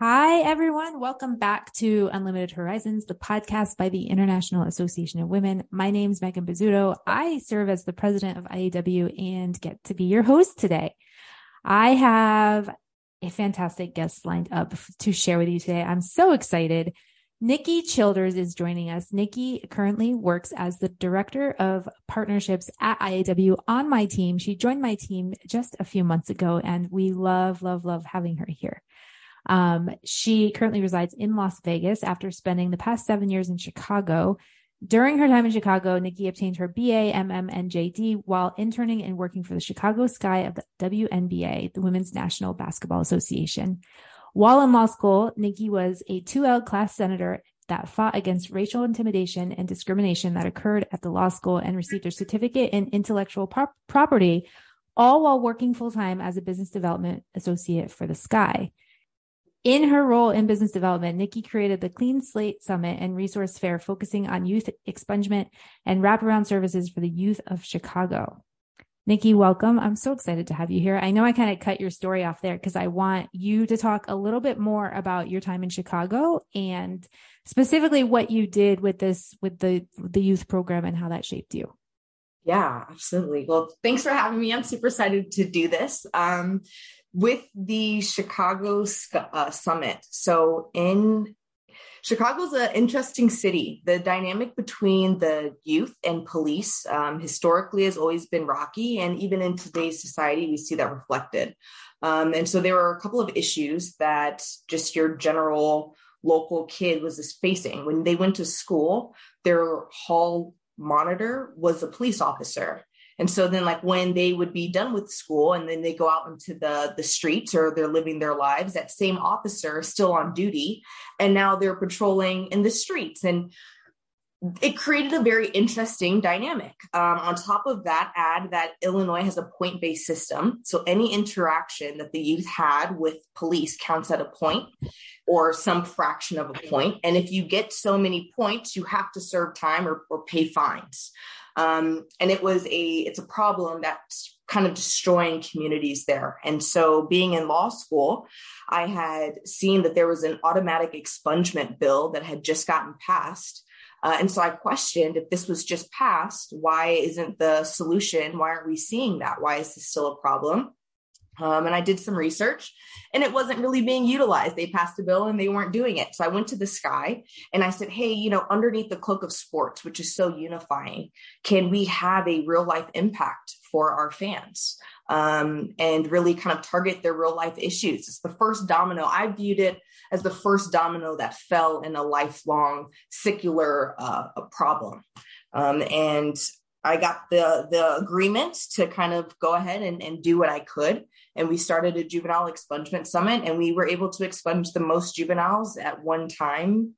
Hi, everyone. Welcome back to Unlimited Horizons, the podcast by the International Association of Women. My name is Megan Bizzuto. I serve as the president of IAW and get to be your host today. I have a fantastic guest lined up to share with you today. I'm so excited. Nikki Childers is joining us. Nikki currently works as the director of partnerships at IAW on my team. She joined my team just a few months ago and we love, love, love having her here. Um, she currently resides in Las Vegas after spending the past seven years in Chicago. During her time in Chicago, Nikki obtained her BA, MM, and JD while interning and working for the Chicago Sky of the WNBA, the Women's National Basketball Association. While in law school, Nikki was a 2L class senator that fought against racial intimidation and discrimination that occurred at the law school and received a certificate in intellectual pro- property, all while working full time as a business development associate for the Sky. In her role in business development, Nikki created the Clean Slate Summit and Resource Fair, focusing on youth expungement and wraparound services for the youth of Chicago. Nikki, welcome. I'm so excited to have you here. I know I kind of cut your story off there because I want you to talk a little bit more about your time in Chicago and specifically what you did with this, with the, the youth program and how that shaped you. Yeah, absolutely. Well, thanks for having me. I'm super excited to do this. Um, with the Chicago uh, Summit. So in Chicago's an interesting city. The dynamic between the youth and police um, historically has always been rocky, and even in today's society, we see that reflected. Um, and so there were a couple of issues that just your general local kid was facing when they went to school. Their hall monitor was a police officer and so then like when they would be done with school and then they go out into the the streets or they're living their lives, that same officer is still on duty and now they're patrolling in the streets. And it created a very interesting dynamic. Um, on top of that, add that Illinois has a point based system. So any interaction that the youth had with police counts at a point or some fraction of a point. And if you get so many points, you have to serve time or, or pay fines. Um, and it was a it's a problem that's kind of destroying communities there. And so being in law school, I had seen that there was an automatic expungement bill that had just gotten passed. Uh, and so I questioned if this was just passed, why isn't the solution? Why aren't we seeing that? Why is this still a problem? Um, and I did some research and it wasn't really being utilized. They passed a bill and they weren't doing it. So I went to the sky and I said, Hey, you know, underneath the cloak of sports, which is so unifying, can we have a real life impact for our fans um, and really kind of target their real life issues? It's the first domino. I viewed it as the first domino that fell in a lifelong secular uh, problem. Um, and I got the the agreement to kind of go ahead and, and do what I could. And we started a juvenile expungement summit and we were able to expunge the most juveniles at one time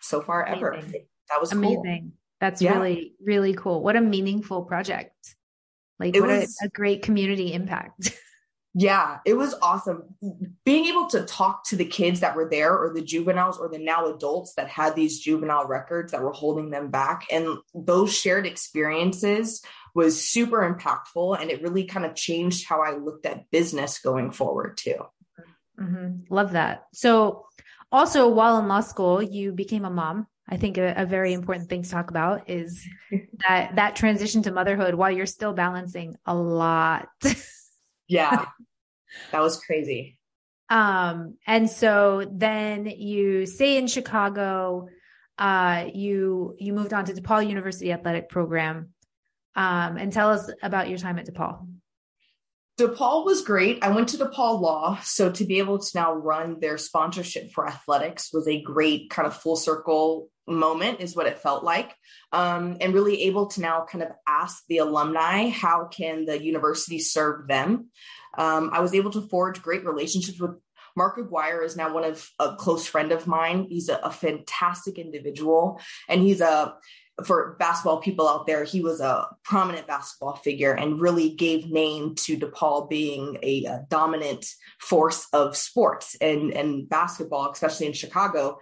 so far amazing. ever. That was amazing. Cool. That's yeah. really, really cool. What a meaningful project. Like it what was, a, a great community impact. Yeah, it was awesome. Being able to talk to the kids that were there or the juveniles or the now adults that had these juvenile records that were holding them back. And those shared experiences was super impactful. And it really kind of changed how I looked at business going forward, too. Mm-hmm. Love that. So, also, while in law school, you became a mom. I think a, a, very important thing to talk about is that that transition to motherhood while you're still balancing a lot. yeah. That was crazy. Um, and so then you stay in Chicago. Uh, you you moved on to DePaul University Athletic Program. Um, and tell us about your time at DePaul. DePaul was great. I went to DePaul Law. So to be able to now run their sponsorship for athletics was a great kind of full circle moment is what it felt like um, and really able to now kind of ask the alumni how can the university serve them um, i was able to forge great relationships with mark aguirre is now one of a close friend of mine. He's a, a fantastic individual and he's a for basketball people out there, he was a prominent basketball figure and really gave name to DePaul being a, a dominant force of sports and, and basketball, especially in Chicago.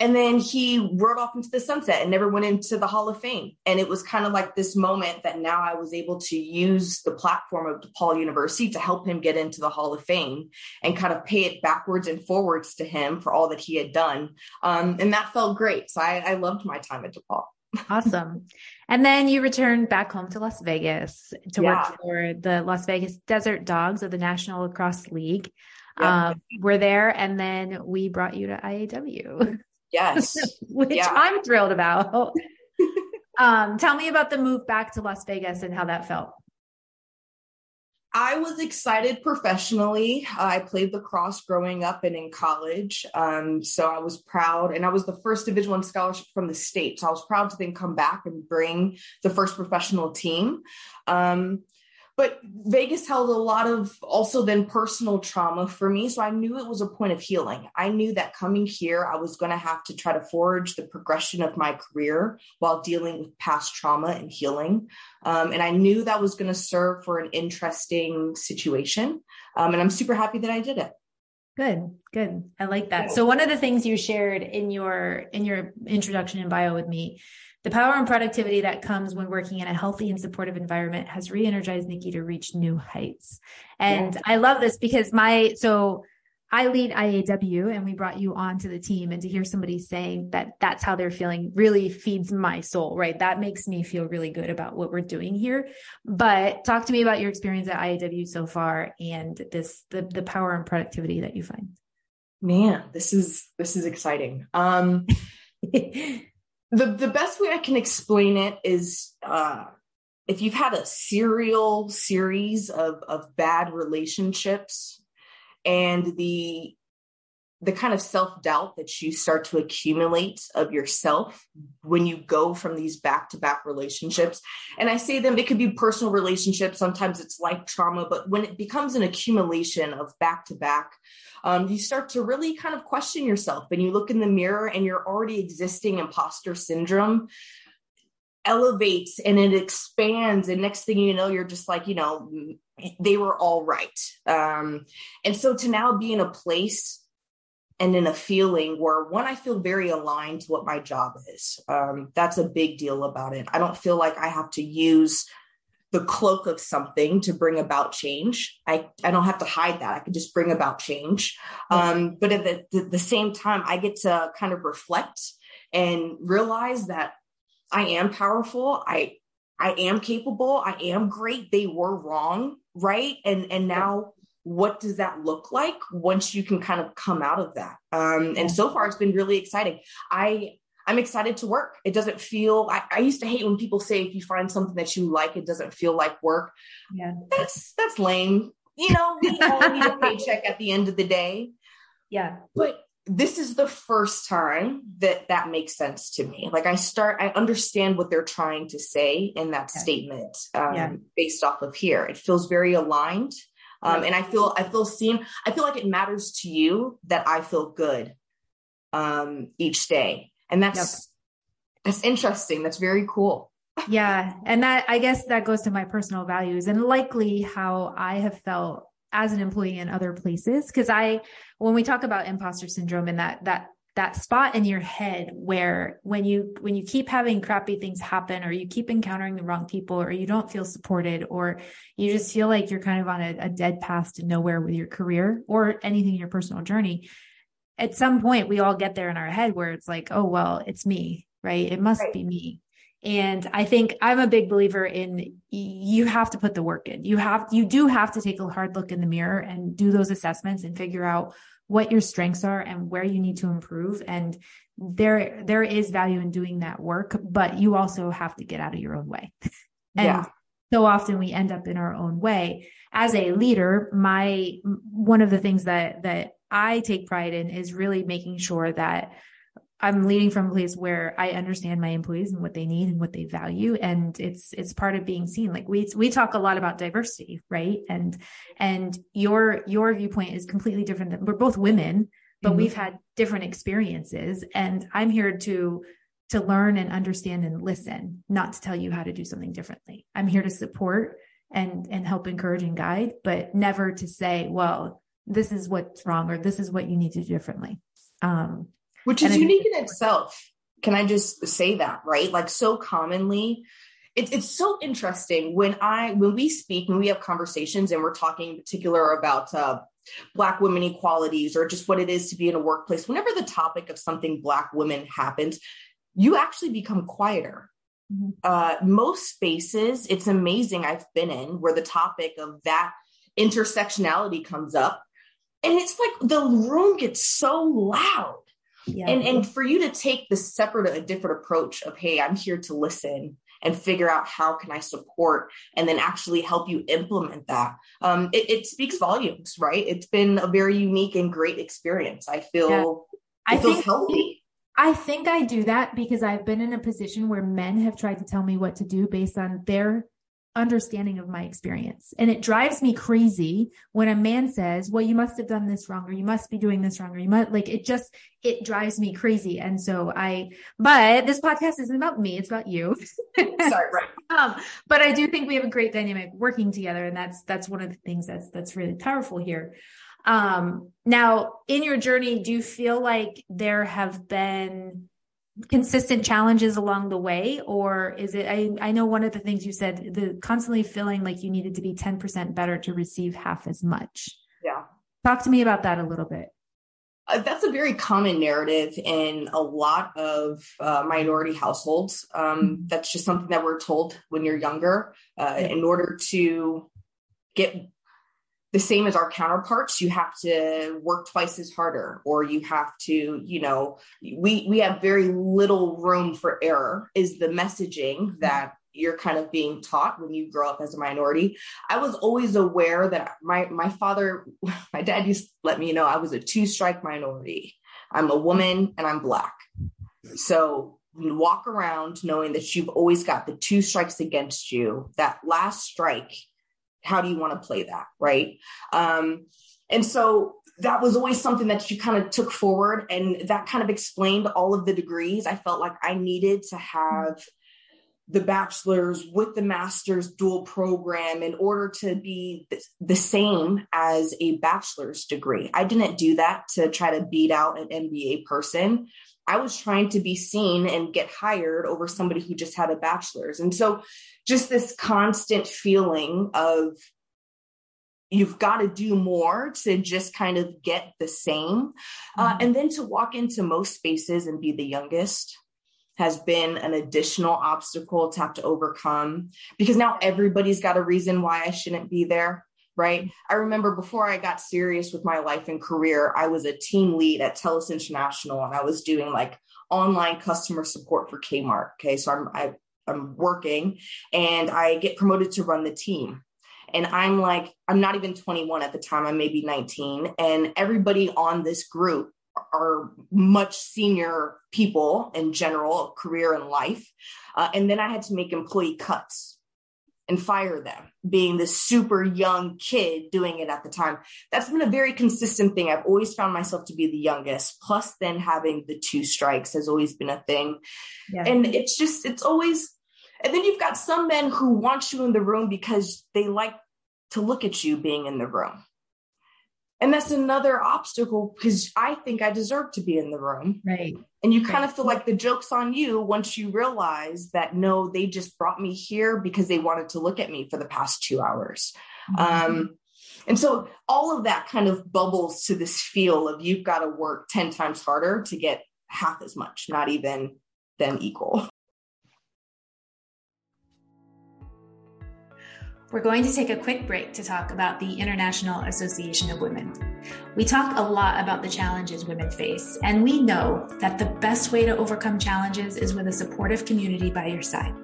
And then he rode off into the sunset and never went into the Hall of Fame. And it was kind of like this moment that now I was able to use the platform of DePaul University to help him get into the Hall of Fame and kind of pay it backwards and forwards to him for all that he had done. Um, and that felt great. So I, I loved my time at DePaul. Awesome. And then you returned back home to Las Vegas to yeah. work for the Las Vegas Desert Dogs of the National Lacrosse League. Yeah. Um, we're there, and then we brought you to IAW. Yes. Which yeah. I'm thrilled about. um, tell me about the move back to Las Vegas and how that felt. I was excited professionally. I played lacrosse growing up and in college. Um, so I was proud, and I was the first Division One scholarship from the state. So I was proud to then come back and bring the first professional team. Um, but Vegas held a lot of also then personal trauma for me. So I knew it was a point of healing. I knew that coming here, I was going to have to try to forge the progression of my career while dealing with past trauma and healing. Um, and I knew that was going to serve for an interesting situation. Um, and I'm super happy that I did it. Good, good. I like that. So one of the things you shared in your in your introduction and bio with me the power and productivity that comes when working in a healthy and supportive environment has re-energized Nikki to reach new heights. And. I love this because my so I lead IAW and we brought you onto the team and to hear somebody saying that that's how they're feeling really feeds my soul, right? That makes me feel really good about what we're doing here. But talk to me about your experience at IAW so far and this the the power and productivity that you find. Man, this is this is exciting. Um the the best way I can explain it is uh, if you've had a serial series of of bad relationships and the the kind of self doubt that you start to accumulate of yourself when you go from these back to back relationships. And I say them, it could be personal relationships, sometimes it's life trauma, but when it becomes an accumulation of back to back, you start to really kind of question yourself and you look in the mirror and your already existing imposter syndrome elevates and it expands. And next thing you know you're just like you know they were all right. Um, and so to now be in a place and in a feeling where one i feel very aligned to what my job is. Um, that's a big deal about it. I don't feel like i have to use the cloak of something to bring about change. I, I don't have to hide that. I can just bring about change. Um, but at the, the, the same time i get to kind of reflect and realize that i am powerful. I i am capable. I am great. They were wrong right? And and now what does that look like once you can kind of come out of that? Um, and so far it's been really exciting. I i'm excited to work. It doesn't feel I, I, used to hate when people say if you find something that you like it doesn't feel like work. Yeah. That's that's lame. You know we all need a paycheck at the end of the day. Yeah. But this is the first time that that makes sense to me. Like i start i understand what they're trying to say in that statement um, yeah. based off of here. It feels very aligned um, and I feel I feel seen. I feel like it matters to you that I feel good um, each day, and that's yep. that's interesting. That's very cool. yeah, and that I guess that goes to my personal values and likely how I have felt as an employee in other places because I when we talk about imposter syndrome and that that that spot in your head where when you when you keep having crappy things happen or you keep encountering the wrong people or you don't feel supported or you just feel like you're kind of on a, a dead path to nowhere with your career or anything in your personal journey at some point we all get there in our head where it's like oh well it's me right? It must right. be me. And i think i'm a big believer in you have to put the work in. You have you do have to take a hard look in the mirror and do those assessments and figure out what your strengths are and where you need to improve. And there there is value in doing that work but you also have to get out of your own way. And yeah. so often we end up in our own way. As a leader my one of the things that that i take pride in is really making sure that I'm leading from a place where I understand my employees and what they need and what they value. And it's, it's part of being seen. Like we, we talk a lot about diversity, right? And, and your, your viewpoint is completely different than we're both women, but mm-hmm. we've had different experiences and I'm here to, to learn and understand and listen, not to tell you how to do something differently. I'm here to support and and help encourage and guide, but never to say, well, this is what's wrong or this is what you need to do differently. Um, which is unique in itself. Can I just say that, right? Like so commonly, it's it's so interesting when I when we speak when we have conversations and we're talking in particular about uh, black women equalities or just what it is to be in a workplace. Whenever the topic of something black women happens, you actually become quieter. Mm-hmm. Uh, most spaces, it's amazing I've been in where the topic of that intersectionality comes up, and it's like the room gets so loud. Yeah. And and for you to take the separate, a different approach of, hey, I'm here to listen and figure out how can I support and then actually help you implement that. Um, it, it, speaks volumes, right? It's been a very unique and great experience. I feel yeah. I think, healthy. I think I do that because I've been in a position where men have tried to tell me what to do based on their understanding of my experience. And it drives me crazy when a man says, well, you must have done this wrong, or you must be doing this wrong, or you must like it just, it drives me crazy. And so I, but this podcast isn't about me. It's about you. Sorry. Right. um, but I do think we have a great dynamic working together. And that's, that's one of the things that's, that's really powerful here. Um, now in your journey, do you feel like there have been consistent challenges along the way or is it I, I know one of the things you said the constantly feeling like you needed to be 10% better to receive half as much. Yeah. Talk to me about that a little bit. Uh, that's a very common narrative in a lot of uh, minority households. Um, mm-hmm. that's just something that we're told when you're younger. Uh, yeah. in order to get the same as our counterparts you have to work twice as harder or you have to you know we we have very little room for error is the messaging that you're kind of being taught when you grow up as a minority. I was always aware that my my father my dad used to let me know i was a two strike minority. I'm a woman and i'm black. So walk around knowing that you've always got the two strikes against you. That last strike how do you want to play that right? Um, and so that was always something that you kind of took forward and that kind of explained all of the degrees i felt like i needed to have the bachelor's with the master's dual program in order to be the same as a bachelor's degree i didn't do that to try to beat out an mba person I was trying to be seen and get hired over somebody who just had a bachelor's. And so just this constant feeling of you've got to do more to just kind of get the same. Uh, mm-hmm. Uh, and then to walk into most spaces and be the youngest has been an additional obstacle to have to overcome because now everybody's got a reason why I shouldn't be there right? I remember before I got serious with my life and career, I was a team lead at TELUS International and I was doing like online customer support for Kmart. Okay. So I'm, I, I'm working and I get promoted to run the team. And I'm like, I'm not even 21 at the time, I'm maybe 19. And everybody on this group are much senior people in general, career and life. Uh, and then I had to make employee cuts and fire them, being this super young kid doing it at the time. That's been a very consistent thing. I've always found myself to be the youngest, plus then having the two strikes has always been a thing. Yeah. And it's just, it's always, and then you've got some men who want you in the room because they like to look at you being in the room. And that's another obstacle because I think I deserve to be in the room. Right. And you kind right. of feel like the joke's on you once you realize that no, they just brought me here because they wanted to look at me for the past two hours. Mm-hmm. Um, and so all of that kind of bubbles to this feel of you've got to work 10 times harder to get half as much, not even them equal. We're going to take a quick break to talk about the International Association of Women. We talk a lot about the challenges women face, and we know that the best way to overcome challenges is with a supportive community by your side.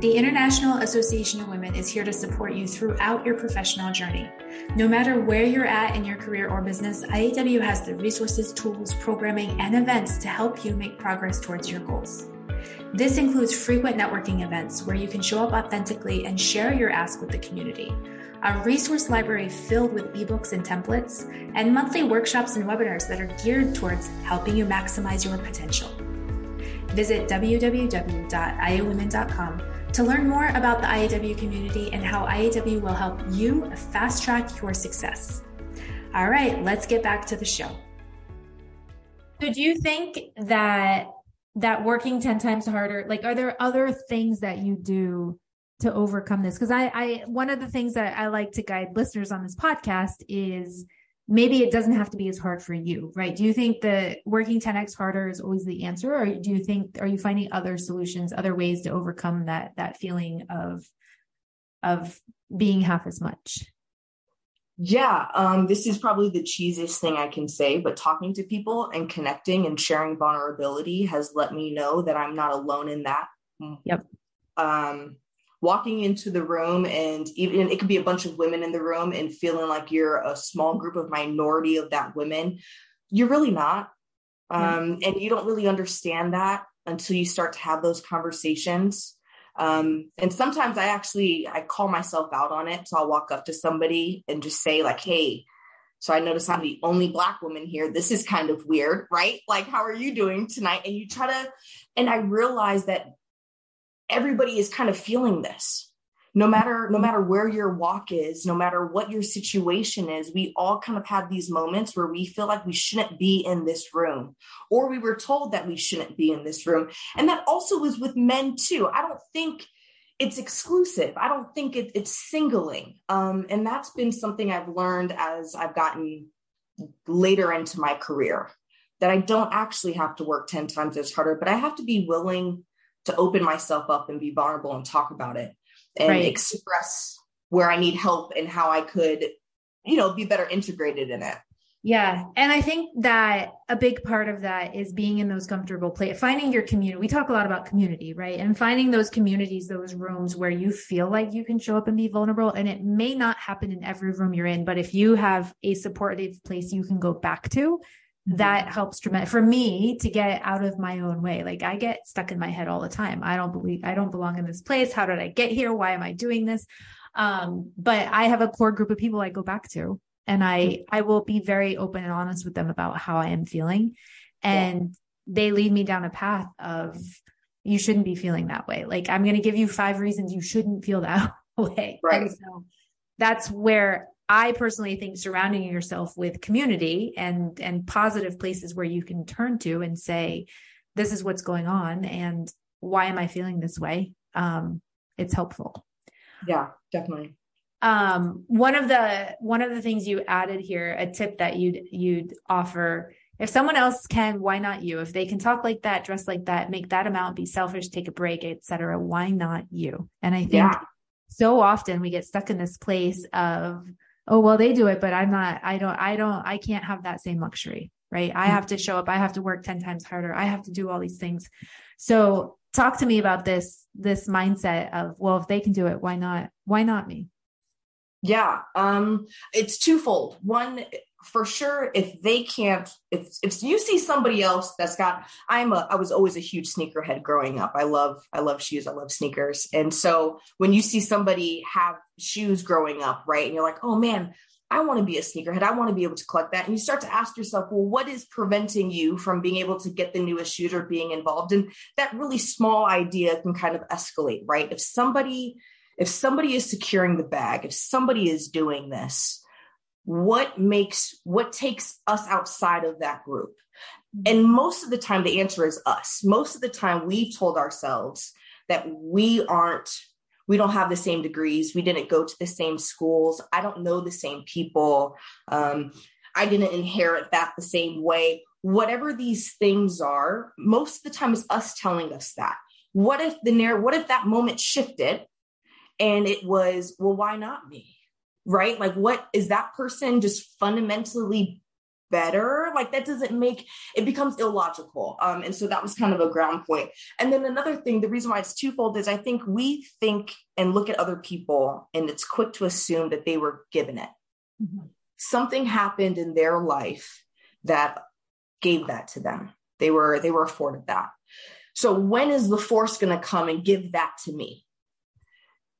The International Association of Women is here to support you throughout your professional journey. No matter where you're at in your career or business, IAW has the resources, tools, programming, and events to help you make progress towards your goals. This includes frequent networking events where you can show up authentically and share your ask with the community, a resource library filled with ebooks and templates, and monthly workshops and webinars that are geared towards helping you maximize your potential. Visit www.iawomen.com to learn more about the IAW community and how IAW will help you fast track your success. All right, let's get back to the show. So do you think that that working 10 times harder, like are there other things that you do to overcome this? Because I I one of the things that I like to guide listeners on this podcast is maybe it doesn't have to be as hard for you, right? Do you think that working 10x harder is always the answer? Or do you think are you finding other solutions, other ways to overcome that that feeling of of being half as much? Yeah, um, this is probably the cheesiest thing I can say, but talking to people and connecting and sharing vulnerability has let me know that I'm not alone in that. Yep. Um, walking into the room and even it could be a bunch of women in the room and feeling like you're a small group of minority of that women, you're really not. Um, and you don't really understand that until you start to have those conversations. Um, and sometimes I actually I call myself out on it. So I'll walk up to somebody and just say like, "Hey, so I notice I'm the only black woman here. This is kind of weird, right? Like, how are you doing tonight?" And you try to, and I realize that everybody is kind of feeling this no matter no matter where your walk is no matter what your situation is we all kind of have these moments where we feel like we shouldn't be in this room or we were told that we shouldn't be in this room. And that also was with men too. I don't think it's exclusive. I don't think it, it's singling. Um, and that's been something i've learned as i've gotten later into my career that i don't actually have to work 10 times as harder but i have to be willing to open myself up and be vulnerable and talk about it and right. express where I need help and how I could, you know, be better integrated in it. Yeah. And I think that a big part of that is being in those comfortable place, finding your community. We talk a lot about community, right? And finding those communities, those rooms where you feel like you can show up and be vulnerable. And it may not happen in every room you're in, but if you have a supportive place you can go back to, that helps tremendously for me to get out of my own way. Like I get stuck in my head all the time. I don't believe I don't belong in this place. How did I get here? Why am I doing this? Um, but I have a core group of people I go back to and I mm-hmm. I will be very open and honest with them about how I am feeling. And yeah. they lead me down a path of you shouldn't be feeling that way. Like I'm going to give you five reasons you shouldn't feel that way. Right. And so that's where I personally think surrounding yourself with community and and positive places where you can turn to and say, this is what's going on and why am I feeling this way? Um, it's helpful. Yeah, definitely. Um, one of the one of the things you added here, a tip that you'd you'd offer if someone else can, why not you? If they can talk like that, dress like that, make that amount, be selfish, take a break, etc., why not you? And I think yeah. so often we get stuck in this place of oh well they do it but i'm not i don't i don't i can't have that same luxury right? I have to show up i have to work 10 times harder i have to do all these things. So talk to me about this this mindset of well if they can do it why not why not me? Yeah um it's twofold. One for sure if they can't if if you see somebody else that's got i'm a i was always a huge sneakerhead growing up. I love i love shoes. I love sneakers. And so when you see somebody have shoes growing up right and you're like oh man i want to be a sneakerhead. I want to be able to collect that. And you start to ask yourself well what is preventing you from being able to get the newest shoes or being involved? And that really small idea can kind of escalate right? If somebody if somebody is securing the bag if somebody is doing this what makes what takes us outside of that group. And most of the time the answer is us. Most of the time we've told ourselves that we aren't we don't have the same degrees. We didn't go to the same schools. I don't know the same people. Um, i didn't inherit that the same way. Whatever these things are most of the time is us telling us that. What if the narrative what if that moment shifted and it was well why not me right? Like, what is that person just fundamentally better? Like, that doesn't make it becomes illogical. Um, and so that was kind of a ground point. And then another thing, the reason why it's twofold is I think we think and look at other people and it's quick to assume that they were given it. Mm-hmm. Something happened in their life that gave that to them. They were they were afforded that. So when is the force going to come and give that to me?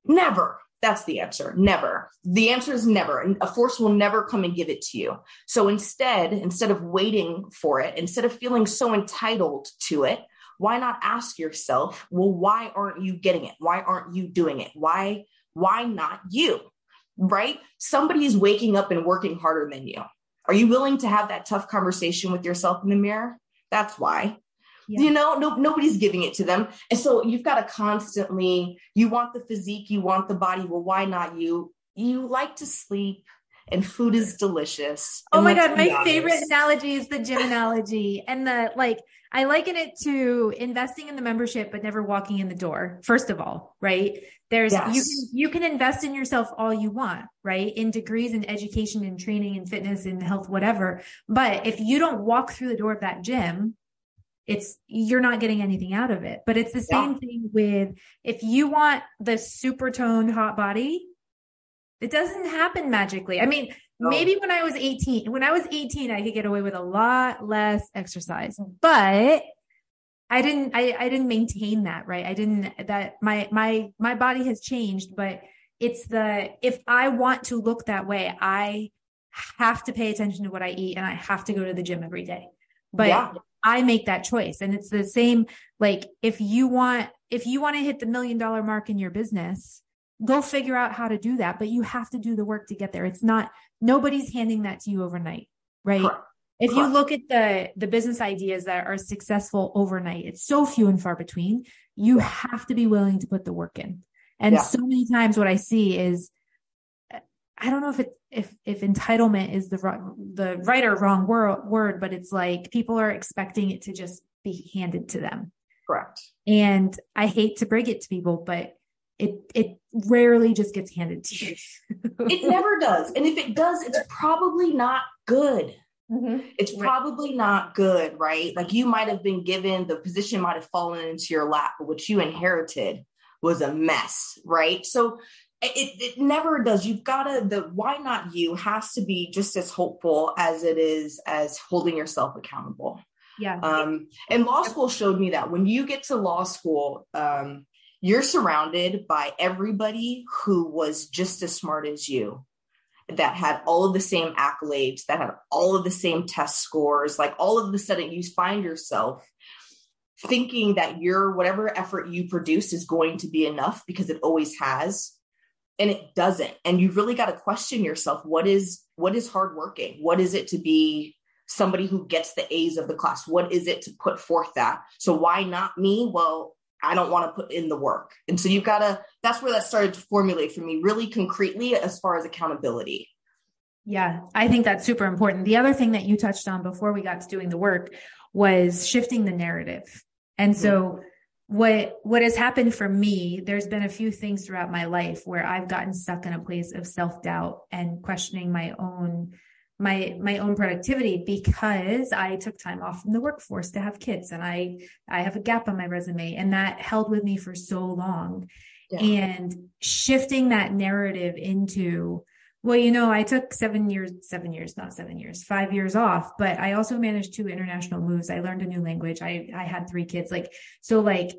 Never. That's the answer. Never. The answer is never. A force will never come and give it to you. So instead, instead of waiting for it, instead of feeling so entitled to it, why not ask yourself, well, why aren't you getting it? Why aren't you doing it? Why, why not you? Right? Somebody is waking up and working harder than you. Are you willing to have that tough conversation with yourself in the mirror? That's why. Yeah. You know, no, nobody's giving it to them. And so you've got to constantly, you want the physique, you want the body. Well, why not you? You like to sleep and food is delicious. Oh my God. My favorite analogy is the gym analogy. And the like, I liken it to investing in the membership, but never walking in the door. First of all, right? There's, yes. you can, you can invest in yourself all you want, right? In degrees in education and training and fitness and health, whatever. But if you don't walk through the door of that gym, it's you're not getting anything out of it. But it's the same yeah. thing with if you want the super toned hot body, it doesn't happen magically. I mean, no. maybe when I was 18, when I was 18, I could get away with a lot less exercise, mm. but I didn't, I, I didn't maintain that, right? I didn't, that my, my, my body has changed, but it's the, if I want to look that way, I have to pay attention to what I eat and I have to go to the gym every day. But yeah. I make that choice. And it's the same, like if you want, if you want to hit the million dollar mark in your business, go figure out how to do that, but you have to do the work to get there. It's not, nobody's handing that to you overnight, right? Correct. If you look at the, the business ideas that are successful overnight, it's so few and far between. You have to be willing to put the work in. And yeah. so many times what I see is, I don't know if it, if, if entitlement is the, the right or wrong word, word, but it's like people are expecting it to just be handed to them. Correct. And I hate to break it to people, but it it rarely just gets handed to you. it never does. And if it does, it's probably not good. Mm-hmm. It's probably not good, right? Like you might have been given the position might have fallen into your lap, but what you inherited was a mess, right? So it, it never does. You've got to, the why not you has to be just as hopeful as it is as holding yourself accountable. Yeah. Um, and law school showed me that when you get to law school, um, you're surrounded by everybody who was just as smart as you that had all of the same accolades that had all of the same test scores like all of a sudden you find yourself thinking that your whatever effort you produce is going to be enough because it always has and it doesn't and you've really got to question yourself what is what is hard working what is it to be somebody who gets the a's of the class what is it to put forth that so why not me well I don't want to put in the work. And so you've got to, that's where that started to formulate for me really concretely as far as accountability. Yeah, I think that's super important. The other thing that you touched on before we got to doing the work was shifting the narrative. And so mm-hmm. What what has happened for me, there's been a few things throughout my life where I've gotten stuck in a place of self-doubt and questioning my own my my own productivity because I took time off from the workforce to have kids and I I have a gap on my resume and that held with me for so long yeah. and shifting that narrative into well you know I took 7 years 7 years not 7 years 5 years off but I also managed two international moves. I learned a new language. I I had 3 kids. Like so like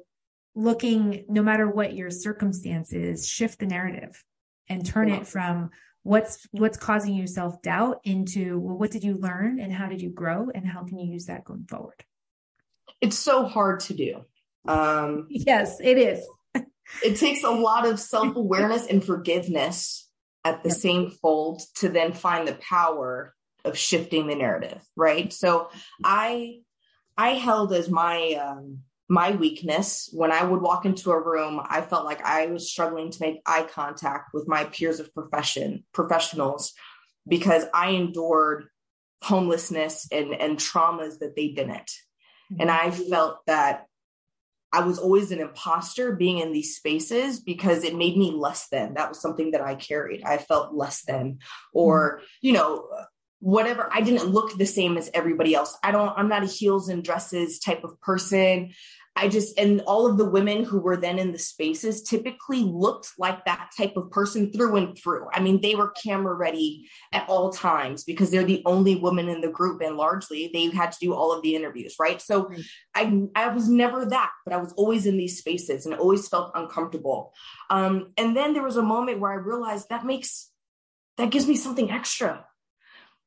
looking no matter what your circumstances shift the narrative and turn yeah. it from what's what's causing you self-doubt into well what did you learn and how did you grow and how can you use that going forward? It's so hard to do. Um yes it is. it takes a lot of self-awareness and forgiveness at the same fold to then find the power of shifting the narrative right? So i i held as my um my weakness. When i would walk into a room i felt like i was struggling to make eye contact with my peers of profession professionals because i endured homelessness and and traumas that they didn't. Mm-hmm. and i felt that i was always an imposter being in these spaces because it made me less than. That was something that i carried. I felt less than or mm-hmm. you know whatever. I didn't look the same as everybody else. I don't i'm not a heels and dresses type of person I just, and all of the women who were then in the spaces typically looked like that type of person through and through. I mean, they were camera ready at all times because they're the only woman in the group. And largely they had to do all of the interviews, right? So. I, I was never that, but I was always in these spaces and always felt uncomfortable. Um, and then there was a moment where I realized that makes, that gives me something extra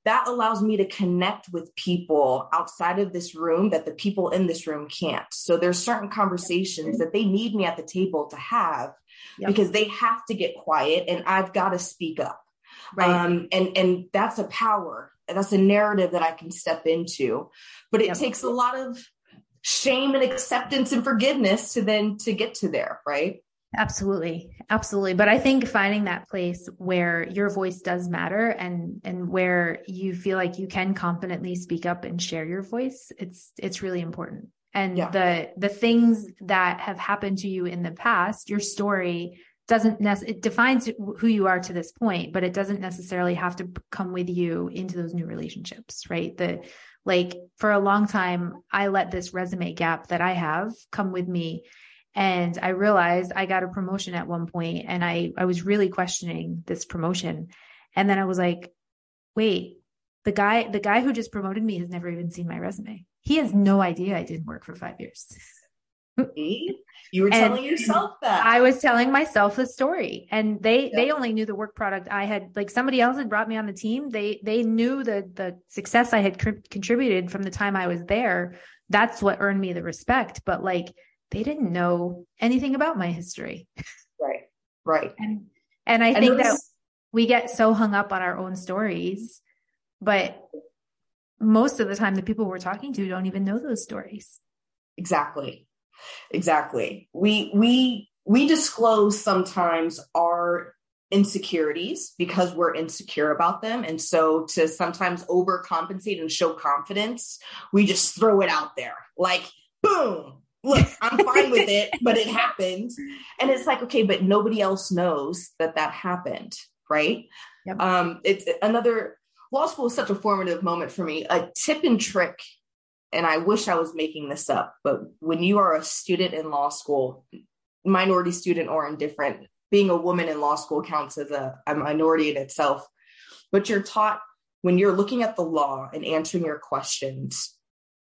that allows me to connect with people outside of this room that the people in this room can't. So there's certain conversations that they need me at the table to have yep. because they have to get quiet and I've got to speak up. Right. Um, and and that's a power. That's a narrative that I can step into. But it yep. takes a lot of shame and acceptance and forgiveness to then to get to there, right? Absolutely. Absolutely. But I think finding that place where your voice does matter and and where you feel like you can confidently speak up and share your voice, it's it's really important. And yeah. the the things that have happened to you in the past, your story doesn't nec- it defines who you are to this point, but it doesn't necessarily have to come with you into those new relationships, right? The like for a long time, I let this resume gap that I have come with me and I realized I got a promotion at one point and I, I was really questioning this promotion. And then I was like, wait, the guy, the guy who just promoted me has never even seen my resume. He has no idea I didn't work for five years. you were telling yourself that. I was telling myself the story. And they they only knew the work product I had like somebody else had brought me on the team. They they knew the the success I had cr- contributed from the time I was there. That's what earned me the respect, but like they didn't know anything about my history. Right. Right. And and I and think was, that we get so hung up on our own stories, but most of the time the people we're talking to don't even know those stories. Exactly. Exactly. We we we disclose sometimes our insecurities because we're insecure about them. And so to sometimes overcompensate and show confidence, we just throw it out there. Like, boom, look, I'm fine with it, but it happened. And it's like, okay, but nobody else knows that that happened, right? Yep. Um, it's another law school is such a formative moment for me. A tip and trick, and I wish I was making this up, but when you are a student in law school, minority student or indifferent, being a woman in law school counts as a, a minority in itself. But you're taught when you're looking at the law and answering your questions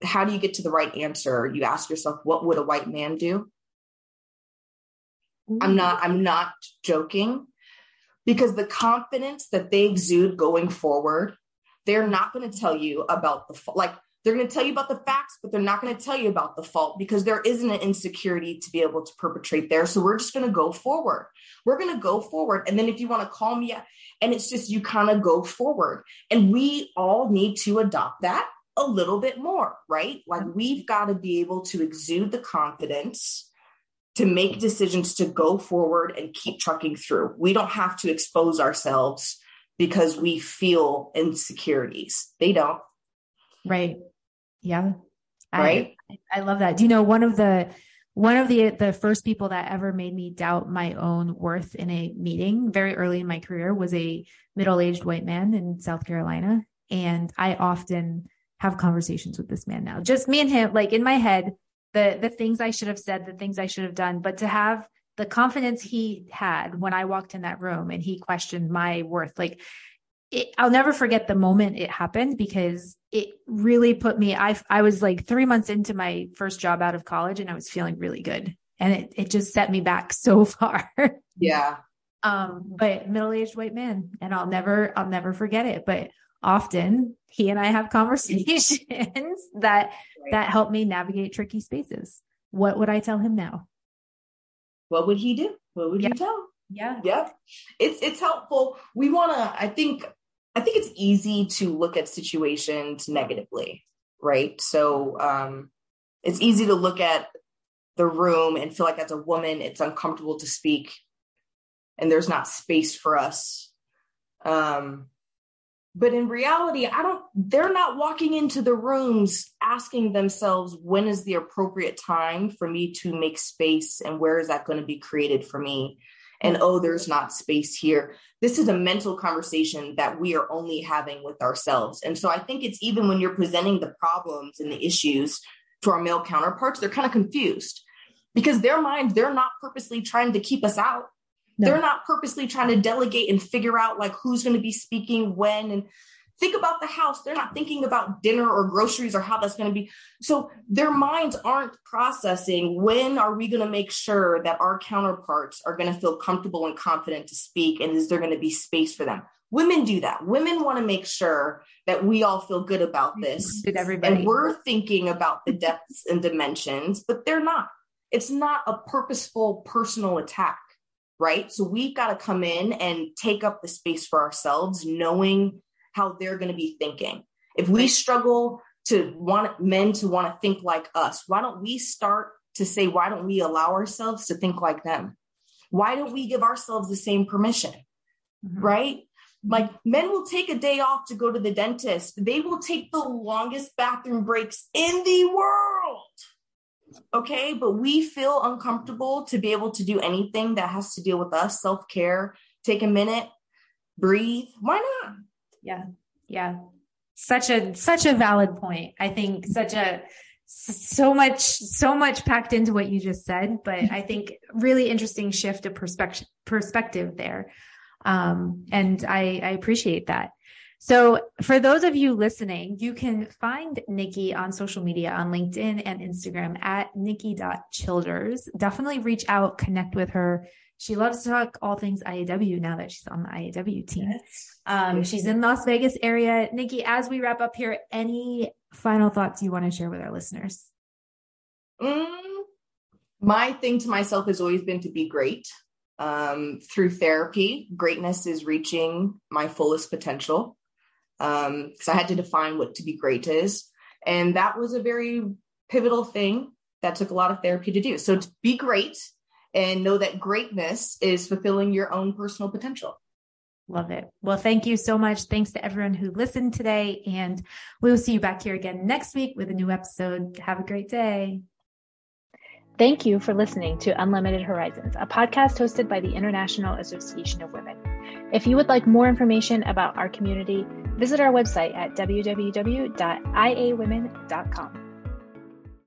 how do you get to the right answer? You ask yourself, what would a white man do? Mm-hmm. I'm not, I'm not joking because the confidence that they exude going forward, they're not going to tell you about the like they're going to tell you about the facts, but they're not going to tell you about the fault because there isn't an insecurity to be able to perpetrate there. So we're just going to go forward. We're going to go forward. And then if you want to call me, and it's just you kind of go forward. And we all need to adopt that a little bit more, right? Like mm-hmm. we've got to be able to exude the confidence to make decisions to go forward and keep trucking through. We don't have to expose ourselves because we feel insecurities. They don't. Right. Yeah. Right. I, I love that. Do you know one of the one of the the first people that ever made me doubt my own worth in a meeting very early in my career was a middle-aged white man in South Carolina and I often have conversations with this man now. Just me and him, like in my head, the the things I should have said, the things I should have done, but to have the confidence he had when I walked in that room and he questioned my worth, like it, I'll never forget the moment it happened because it really put me. I I was like three months into my first job out of college and I was feeling really good, and it it just set me back so far. Yeah. Um, but middle aged white man, and I'll never I'll never forget it. But often he and I have conversations that right. that help me navigate tricky spaces. What would I tell him now? What would he do? What would yeah. you tell? Yeah. Yeah. It's it's helpful. We want to I think I think it's easy to look at situations negatively, right? So um it's easy to look at the room and feel like as a woman it's uncomfortable to speak and there's not space for us. Um but in reality, I don't, they're not walking into the rooms asking themselves, when is the appropriate time for me to make space and where is that going to be created for me? And oh, there's not space here. This is a mental conversation that we are only having with ourselves. And so I think it's even when you're presenting the problems and the issues to our male counterparts, they're kind of confused because their mind, they're not purposely trying to keep us out. No. They're not purposely trying to delegate and figure out like who's going to be speaking when and think about the house. They're not thinking about dinner or groceries or how that's going to be. So their minds aren't processing when are we going to make sure that our counterparts are going to feel comfortable and confident to speak and is there going to be space for them? women do that. Women want to make sure that we all feel good about this. Everybody. And we're thinking about the depths and dimensions, but they're not. It's not a purposeful personal attack, right? So we've got to come in and take up the space for ourselves, knowing how they're going to be thinking. If we struggle to want men to want to think like us, why don't we start to say, why don't we allow ourselves to think like them? Why don't we give ourselves the same permission? Mm-hmm. Right? Like men will take a day off to go to the dentist. They will take the longest bathroom breaks in the world. Okay. But we feel uncomfortable to be able to do anything that has to deal with us, self care, take a minute, breathe. Why not? Yeah. Yeah. Such a, such a valid point. I think such a, so much so much packed into what you just said but i think really interesting shift of perspective perspective there um, and I, I appreciate that. So for those of you listening, you can find Nikki on social media on LinkedIn and Instagram at nikki.childers. Definitely reach out, connect with her. She loves to talk all things IAW now that she's on the IAW team. Um, she's in Las Vegas area. Nikki, as we wrap up here, any final thoughts you want to share with our listeners? Mm, my thing to myself has always been to be great um, through therapy, greatness is reaching my fullest potential. Because um, I had to define what to be great is. And that was a very pivotal thing that took a lot of therapy to do. So to be great and know that greatness is fulfilling your own personal potential. Love it. Well, thank you so much. Thanks to everyone who listened today. And we will see you back here again next week with a new episode. Have a great day. Thank you for listening to Unlimited Horizons, a podcast hosted by the International Association of Women. If you would like more information about our community, visit our website at www.iawomen.com.